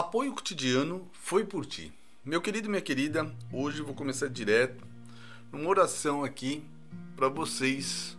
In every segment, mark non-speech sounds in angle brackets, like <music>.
Apoio cotidiano foi por ti. Meu querido e minha querida, hoje vou começar direto numa oração aqui para vocês,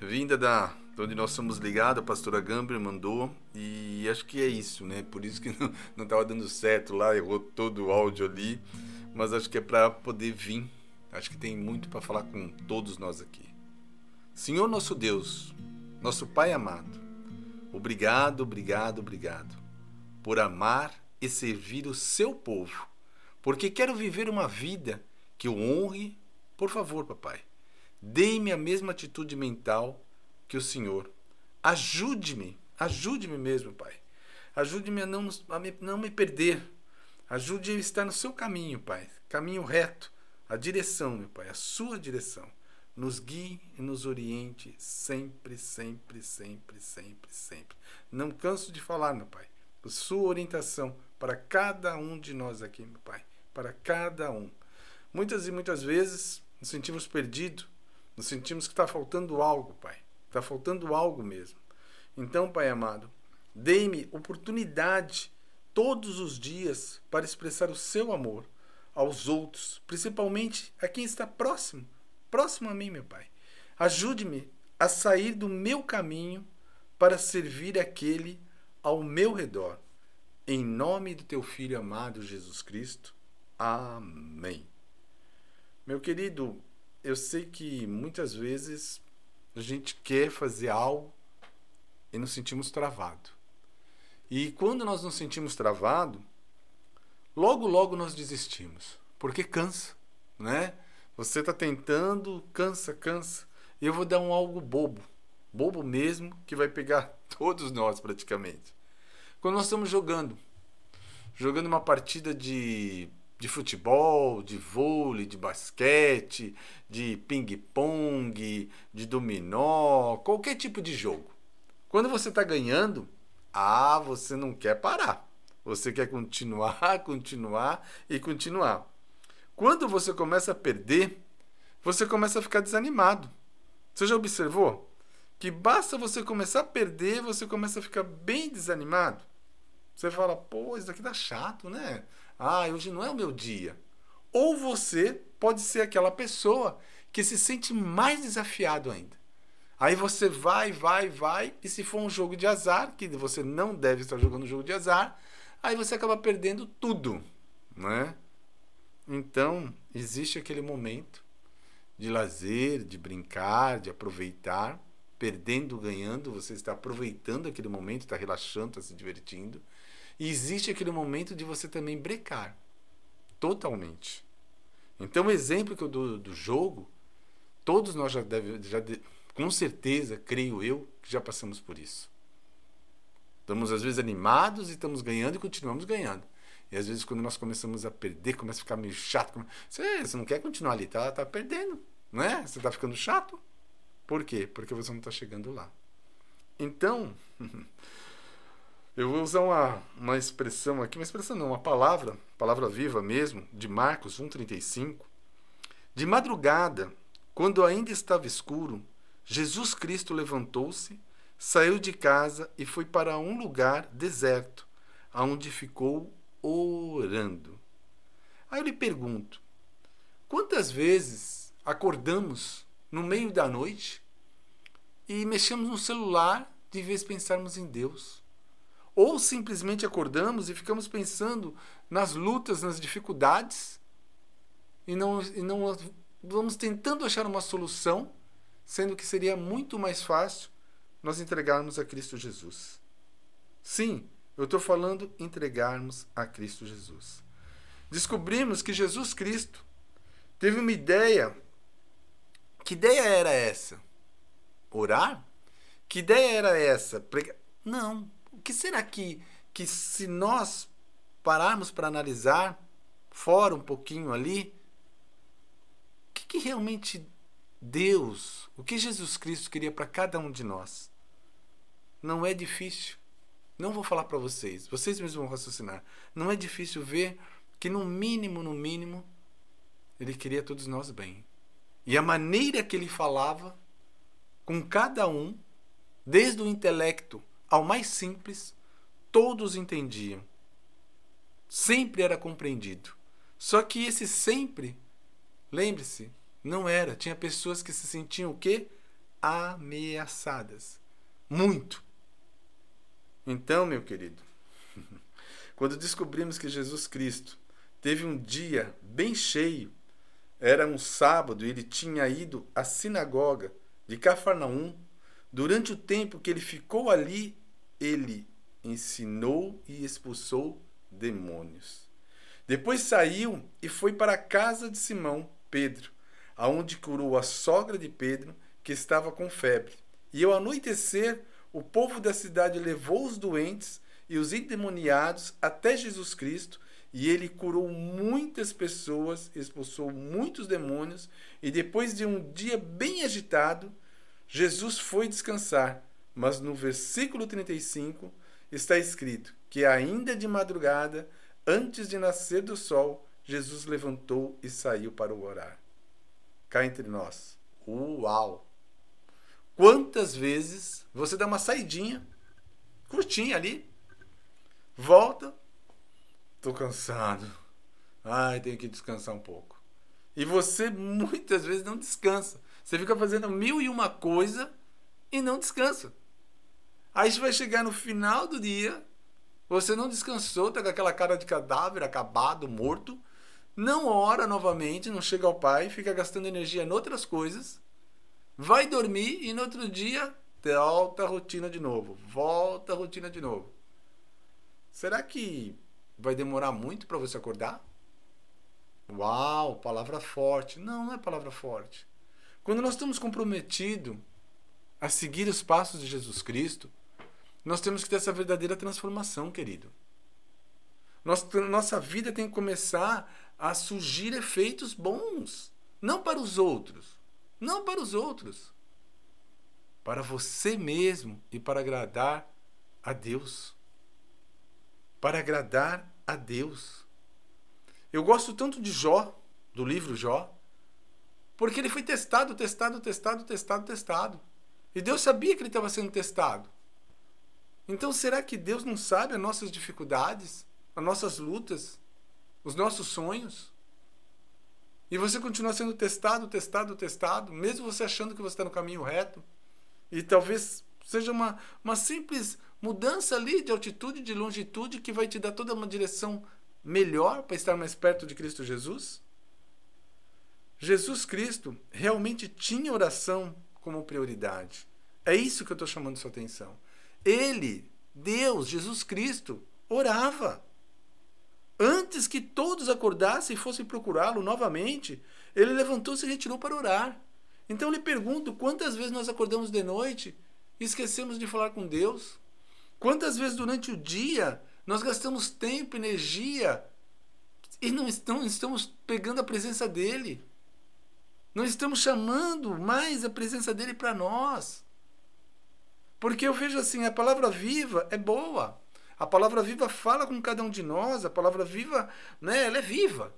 vinda da de onde nós somos ligados, a pastora Gamber mandou, e acho que é isso, né? Por isso que <laughs> não, não tava dando certo lá, errou todo o áudio ali, mas acho que é para poder vir. Acho que tem muito para falar com todos nós aqui. Senhor nosso Deus, nosso Pai amado, obrigado, obrigado, obrigado por amar e servir o seu povo, porque quero viver uma vida que o honre. Por favor, papai, dê-me a mesma atitude mental que o Senhor. Ajude-me, ajude-me mesmo, pai. Ajude-me a não, a me, não me perder. Ajude a estar no seu caminho, pai. Caminho reto, a direção, meu pai, a sua direção. Nos guie e nos oriente sempre, sempre, sempre, sempre, sempre. Não canso de falar, meu pai sua orientação para cada um de nós aqui, meu Pai, para cada um. Muitas e muitas vezes nos sentimos perdidos, nos sentimos que está faltando algo, Pai, está faltando algo mesmo. Então, Pai amado, dê-me oportunidade todos os dias para expressar o seu amor aos outros, principalmente a quem está próximo, próximo a mim, meu Pai. Ajude-me a sair do meu caminho para servir aquele ao meu redor. Em nome do teu filho amado Jesus Cristo. Amém. Meu querido, eu sei que muitas vezes a gente quer fazer algo e nos sentimos travado. E quando nós nos sentimos travado, logo logo nós desistimos, porque cansa, né? Você está tentando, cansa, cansa. E eu vou dar um algo bobo, bobo mesmo, que vai pegar <laughs> todos nós praticamente. Quando nós estamos jogando, jogando uma partida de, de futebol, de vôlei, de basquete, de ping-pong, de dominó, qualquer tipo de jogo. Quando você está ganhando, ah, você não quer parar. Você quer continuar, <laughs> continuar e continuar. Quando você começa a perder, você começa a ficar desanimado. Você já observou? Que basta você começar a perder, você começa a ficar bem desanimado. Você fala, pô, isso daqui tá chato, né? Ah, hoje não é o meu dia. Ou você pode ser aquela pessoa que se sente mais desafiado ainda. Aí você vai, vai, vai, e se for um jogo de azar, que você não deve estar jogando um jogo de azar, aí você acaba perdendo tudo, né? Então, existe aquele momento de lazer, de brincar, de aproveitar perdendo, ganhando, você está aproveitando aquele momento, está relaxando, está se divertindo. E existe aquele momento de você também brecar totalmente. Então, o exemplo que eu dou do jogo, todos nós já já de, com certeza, creio eu, que já passamos por isso. Estamos às vezes animados e estamos ganhando e continuamos ganhando. E às vezes quando nós começamos a perder, começa a ficar meio chato. Você, você não quer continuar ali, tá, tá perdendo, não é? Você está ficando chato. Por quê? Porque você não está chegando lá. Então, <laughs> eu vou usar uma, uma expressão aqui, uma expressão não, uma palavra, palavra viva mesmo, de Marcos 1,35. De madrugada, quando ainda estava escuro, Jesus Cristo levantou-se, saiu de casa e foi para um lugar deserto, aonde ficou orando. Aí eu lhe pergunto: quantas vezes acordamos no meio da noite e mexemos no celular de vez pensarmos em Deus. Ou simplesmente acordamos e ficamos pensando nas lutas, nas dificuldades e não, e não vamos tentando achar uma solução, sendo que seria muito mais fácil nós entregarmos a Cristo Jesus. Sim, eu estou falando entregarmos a Cristo Jesus. Descobrimos que Jesus Cristo teve uma ideia que ideia era essa? Orar? Que ideia era essa? Não. O que será que, que se nós pararmos para analisar fora um pouquinho ali, o que, que realmente Deus, o que Jesus Cristo queria para cada um de nós? Não é difícil. Não vou falar para vocês, vocês mesmos vão raciocinar. Não é difícil ver que, no mínimo, no mínimo, Ele queria todos nós bem. E a maneira que ele falava com cada um, desde o intelecto ao mais simples, todos entendiam. sempre era compreendido. Só que esse sempre, lembre-se, não era. Tinha pessoas que se sentiam o quê? Ameaçadas. Muito. Então, meu querido, <laughs> quando descobrimos que Jesus Cristo teve um dia bem cheio, era um sábado e ele tinha ido à sinagoga de Cafarnaum, durante o tempo que ele ficou ali, ele ensinou e expulsou demônios. Depois saiu e foi para a casa de Simão, Pedro, aonde curou a sogra de Pedro, que estava com febre. E ao anoitecer, o povo da cidade levou os doentes e os endemoniados até Jesus Cristo, e ele curou muitas pessoas, expulsou muitos demônios, e depois de um dia bem agitado, Jesus foi descansar. Mas no versículo 35 está escrito que ainda de madrugada, antes de nascer do sol, Jesus levantou e saiu para orar. Cá entre nós. Uau! Quantas vezes você dá uma saidinha, curtinha ali, volta, tô cansado. Ai, tenho que descansar um pouco. E você muitas vezes não descansa. Você fica fazendo mil e uma coisa e não descansa. Aí você vai chegar no final do dia, você não descansou, tá com aquela cara de cadáver, acabado, morto, não ora novamente, não chega ao pai, fica gastando energia em outras coisas, vai dormir e no outro dia volta a rotina de novo, volta a rotina de novo. Será que vai demorar muito para você acordar? Uau, palavra forte. Não, não é palavra forte. Quando nós estamos comprometidos a seguir os passos de Jesus Cristo, nós temos que ter essa verdadeira transformação, querido. Nossa, nossa vida tem que começar a surgir efeitos bons. Não para os outros. Não para os outros. Para você mesmo e para agradar a Deus. Para agradar a Deus. Eu gosto tanto de Jó, do livro Jó, porque ele foi testado, testado, testado, testado, testado. E Deus sabia que ele estava sendo testado. Então será que Deus não sabe as nossas dificuldades, as nossas lutas, os nossos sonhos? E você continua sendo testado, testado, testado, mesmo você achando que você está no caminho reto. E talvez seja uma, uma simples mudança ali de altitude, de longitude, que vai te dar toda uma direção melhor para estar mais perto de Cristo Jesus? Jesus Cristo realmente tinha oração como prioridade. É isso que eu estou chamando sua atenção. Ele, Deus, Jesus Cristo, orava. Antes que todos acordassem e fossem procurá-lo novamente, ele levantou-se e retirou para orar. Então eu lhe pergunto: quantas vezes nós acordamos de noite e esquecemos de falar com Deus? Quantas vezes durante o dia nós gastamos tempo, energia e não estamos pegando a presença dele? Não estamos chamando mais a presença dele para nós. Porque eu vejo assim, a palavra viva é boa. A palavra viva fala com cada um de nós, a palavra viva, né, ela é viva.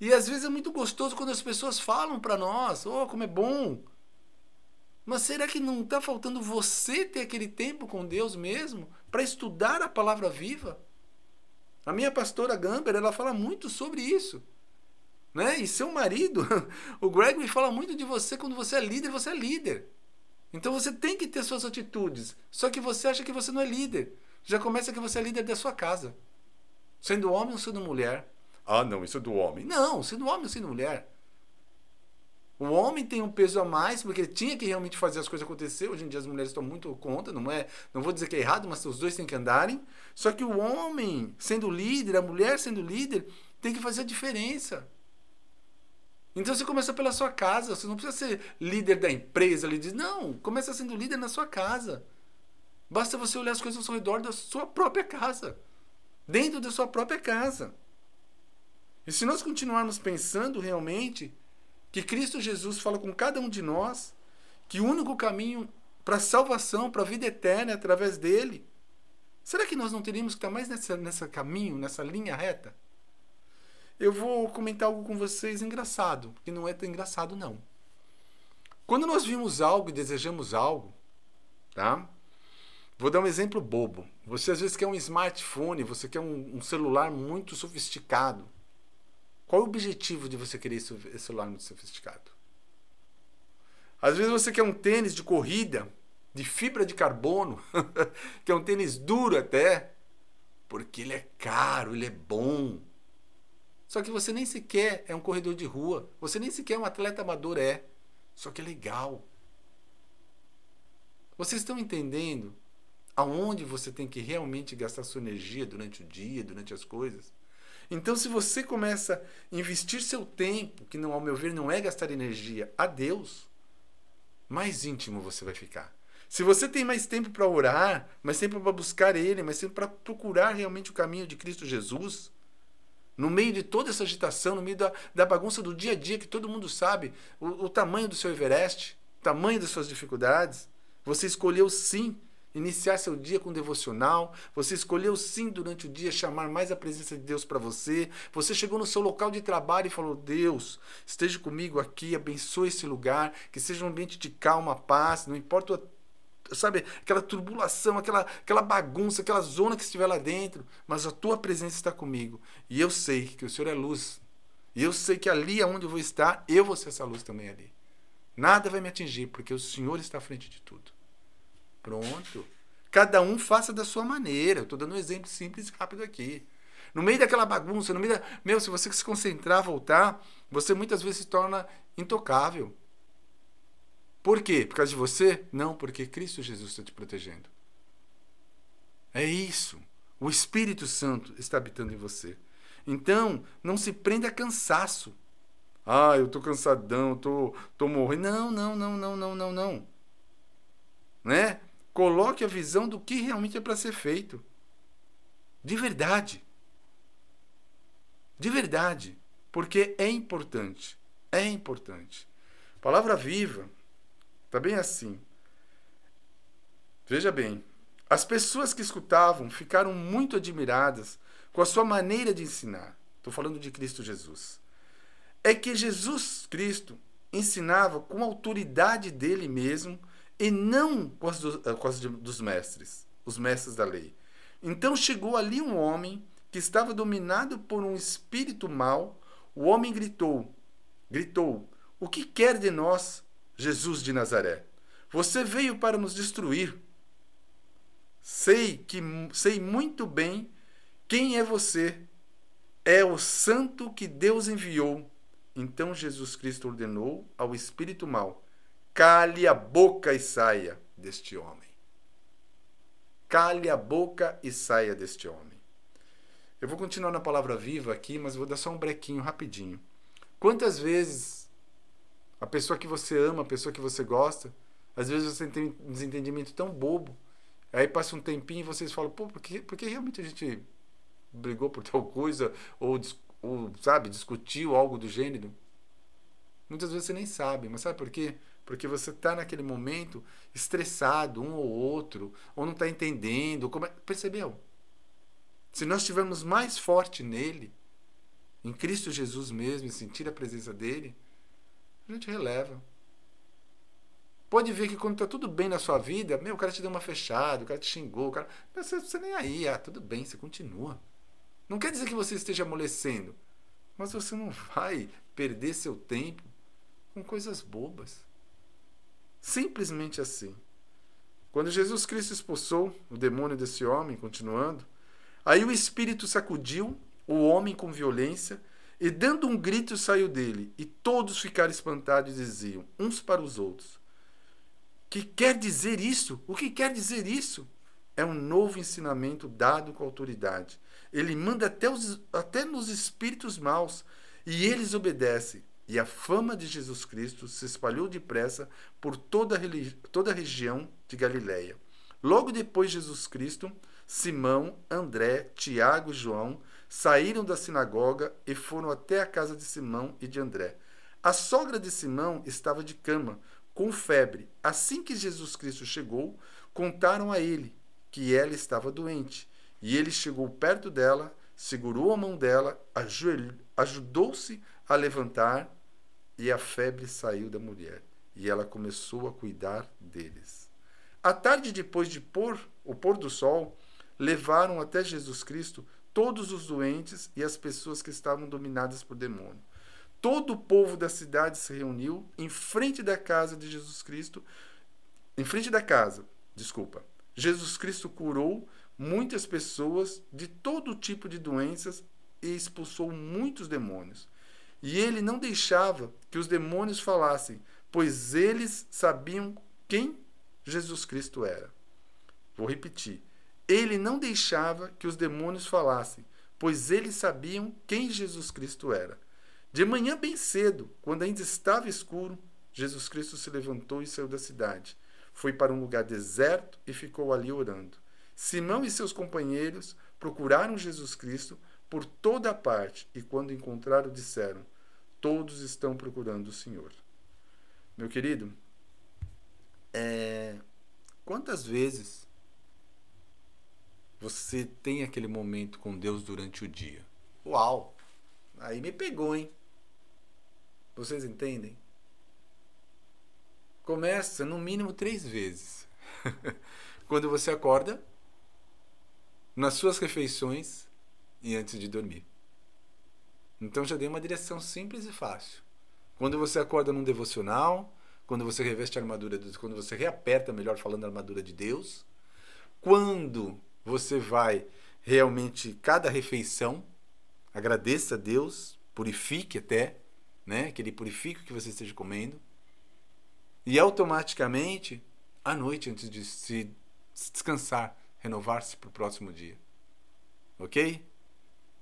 E às vezes é muito gostoso quando as pessoas falam para nós, oh, como é bom. Mas será que não está faltando você ter aquele tempo com Deus mesmo para estudar a palavra viva? A minha pastora Gamber, ela fala muito sobre isso. Né? E seu marido, <laughs> o Gregory fala muito de você quando você é líder, você é líder. Então você tem que ter suas atitudes. Só que você acha que você não é líder. Já começa que você é líder da sua casa. Sendo homem ou sendo mulher. Ah, não, isso é do homem. Não, sendo homem ou sendo mulher. O homem tem um peso a mais, porque ele tinha que realmente fazer as coisas acontecer. Hoje em dia as mulheres estão muito contra, não é? Não vou dizer que é errado, mas os dois têm que andarem. Só que o homem, sendo líder, a mulher sendo líder, tem que fazer a diferença. Então você começa pela sua casa, você não precisa ser líder da empresa, ele diz, não, começa sendo líder na sua casa. Basta você olhar as coisas ao seu redor da sua própria casa, dentro da sua própria casa. E se nós continuarmos pensando realmente que Cristo Jesus fala com cada um de nós, que o único caminho para a salvação, para a vida eterna é através dele, será que nós não teríamos que estar mais nessa, nessa caminho, nessa linha reta? Eu vou comentar algo com vocês engraçado, que não é tão engraçado não. Quando nós vimos algo e desejamos algo, tá? Vou dar um exemplo bobo. Você às vezes quer um smartphone, você quer um, um celular muito sofisticado. Qual é o objetivo de você querer esse celular muito sofisticado? Às vezes você quer um tênis de corrida, de fibra de carbono, <laughs> que é um tênis duro até, porque ele é caro, ele é bom. Só que você nem sequer é um corredor de rua, você nem sequer é um atleta amador é. Só que é legal. Vocês estão entendendo aonde você tem que realmente gastar sua energia durante o dia, durante as coisas? Então, se você começa a investir seu tempo, que não, ao meu ver, não é gastar energia, a Deus, mais íntimo você vai ficar. Se você tem mais tempo para orar, mais tempo para buscar Ele, mais tempo para procurar realmente o caminho de Cristo Jesus, no meio de toda essa agitação, no meio da, da bagunça do dia a dia, que todo mundo sabe o, o tamanho do seu Everest, o tamanho das suas dificuldades, você escolheu sim iniciar seu dia com devocional, você escolheu sim durante o dia chamar mais a presença de Deus para você, você chegou no seu local de trabalho e falou: Deus, esteja comigo aqui, abençoe esse lugar, que seja um ambiente de calma, paz, não importa sabe, aquela turbulação, aquela, aquela bagunça, aquela zona que estiver lá dentro, mas a tua presença está comigo. E eu sei que o Senhor é luz. E eu sei que ali onde eu vou estar, eu vou ser essa luz também ali. Nada vai me atingir, porque o Senhor está à frente de tudo. Pronto. Cada um faça da sua maneira. Eu estou dando um exemplo simples e rápido aqui. No meio daquela bagunça, no meio da. Meu, se você se concentrar, voltar, você muitas vezes se torna intocável. Por quê? Por causa de você? Não, porque Cristo Jesus está te protegendo. É isso. O Espírito Santo está habitando em você. Então, não se prenda a cansaço. Ah, eu estou cansadão, tô, tô morrendo. Não, não, não, não, não, não, não. Né? Coloque a visão do que realmente é para ser feito. De verdade. De verdade. Porque é importante. É importante. Palavra viva. Está bem assim. Veja bem. As pessoas que escutavam ficaram muito admiradas com a sua maneira de ensinar. Estou falando de Cristo Jesus. É que Jesus Cristo ensinava com a autoridade dele mesmo e não com as, do, eh, com as dos mestres, os mestres da lei. Então chegou ali um homem que estava dominado por um espírito mau. O homem gritou, gritou: O que quer de nós, Jesus de Nazaré? Você veio para nos destruir. Sei que sei muito bem quem é você. É o santo que Deus enviou. Então Jesus Cristo ordenou ao espírito mau: Cale a boca e saia deste homem. Cale a boca e saia deste homem. Eu vou continuar na palavra viva aqui, mas vou dar só um brequinho rapidinho. Quantas vezes a pessoa que você ama, a pessoa que você gosta, às vezes você tem um desentendimento tão bobo, aí passa um tempinho e vocês falam, pô, por que, por que realmente a gente brigou por tal coisa, ou, ou sabe, discutiu algo do gênero? Muitas vezes você nem sabe, mas sabe por quê? Porque você está naquele momento estressado, um ou outro, ou não está entendendo. Como é... Percebeu? Se nós estivermos mais forte nele, em Cristo Jesus mesmo, e sentir a presença dele, a gente releva. Pode ver que quando está tudo bem na sua vida, meu, o cara te deu uma fechada, o cara te xingou, o cara. Mas você, você nem aí, ah, tudo bem, você continua. Não quer dizer que você esteja amolecendo, mas você não vai perder seu tempo com coisas bobas. Simplesmente assim. Quando Jesus Cristo expulsou o demônio desse homem, continuando, aí o espírito sacudiu o homem com violência e, dando um grito, saiu dele. E todos ficaram espantados e diziam, uns para os outros: Que quer dizer isso? O que quer dizer isso? É um novo ensinamento dado com autoridade. Ele manda até, os, até nos espíritos maus e eles obedecem. E a fama de Jesus Cristo se espalhou depressa por toda a, toda a região de Galiléia. Logo depois de Jesus Cristo, Simão, André, Tiago e João saíram da sinagoga e foram até a casa de Simão e de André. A sogra de Simão estava de cama, com febre. Assim que Jesus Cristo chegou, contaram a ele que ela estava doente. E ele chegou perto dela, segurou a mão dela, ajudou-se a levantar e a febre saiu da mulher e ela começou a cuidar deles. À tarde, depois de pôr o pôr do sol, levaram até Jesus Cristo todos os doentes e as pessoas que estavam dominadas por demônio. Todo o povo da cidade se reuniu em frente da casa de Jesus Cristo, em frente da casa, desculpa. Jesus Cristo curou muitas pessoas de todo tipo de doenças e expulsou muitos demônios. E ele não deixava que os demônios falassem, pois eles sabiam quem Jesus Cristo era. Vou repetir. Ele não deixava que os demônios falassem, pois eles sabiam quem Jesus Cristo era. De manhã bem cedo, quando ainda estava escuro, Jesus Cristo se levantou e saiu da cidade. Foi para um lugar deserto e ficou ali orando. Simão e seus companheiros procuraram Jesus Cristo por toda a parte e, quando encontraram, disseram: Todos estão procurando o Senhor. Meu querido, é... quantas vezes você tem aquele momento com Deus durante o dia? Uau! Aí me pegou, hein? Vocês entendem? Começa no mínimo três vezes. <laughs> Quando você acorda, nas suas refeições e antes de dormir. Então já dei uma direção simples e fácil. Quando você acorda num devocional, quando você reveste a armadura quando você reaperta, melhor falando, a armadura de Deus, quando você vai realmente cada refeição, agradeça a Deus, purifique até, né, que ele purifique o que você esteja comendo. E automaticamente, à noite antes de se descansar, renovar-se para o próximo dia. Ok?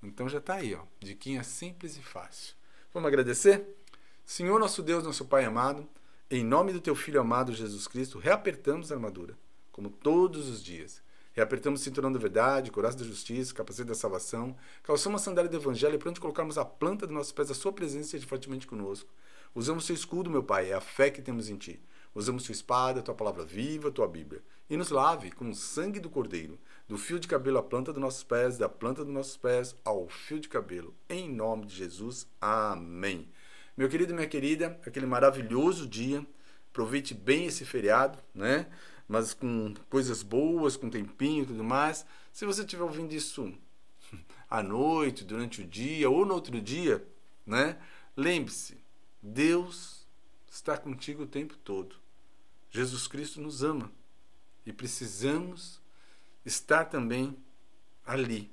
Então já está aí, ó. Diquinha simples e fácil. Vamos agradecer? Senhor nosso Deus, nosso Pai amado, em nome do Teu Filho amado Jesus Cristo, reapertamos a armadura, como todos os dias. Reapertamos o cinturão da verdade, coração da justiça, capacete da salvação, calçamos a sandália do evangelho e pronto colocarmos a planta dos nossos pés a sua presença seja fortemente conosco. Usamos seu escudo, meu Pai, é a fé que temos em Ti. Usamos tua espada, tua palavra viva, tua Bíblia. E nos lave com o sangue do Cordeiro, do fio de cabelo à planta dos nossos pés, da planta dos nossos pés ao fio de cabelo. Em nome de Jesus. Amém. Meu querido e minha querida, aquele maravilhoso dia. Aproveite bem esse feriado, né? Mas com coisas boas, com tempinho e tudo mais. Se você estiver ouvindo isso <laughs> à noite, durante o dia ou no outro dia, né? Lembre-se, Deus está contigo o tempo todo. Jesus Cristo nos ama e precisamos estar também ali,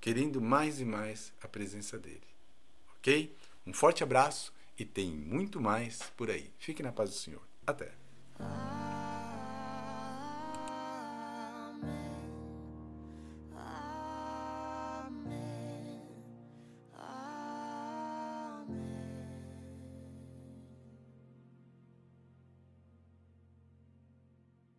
querendo mais e mais a presença dele. Ok? Um forte abraço e tem muito mais por aí. Fique na paz do Senhor. Até.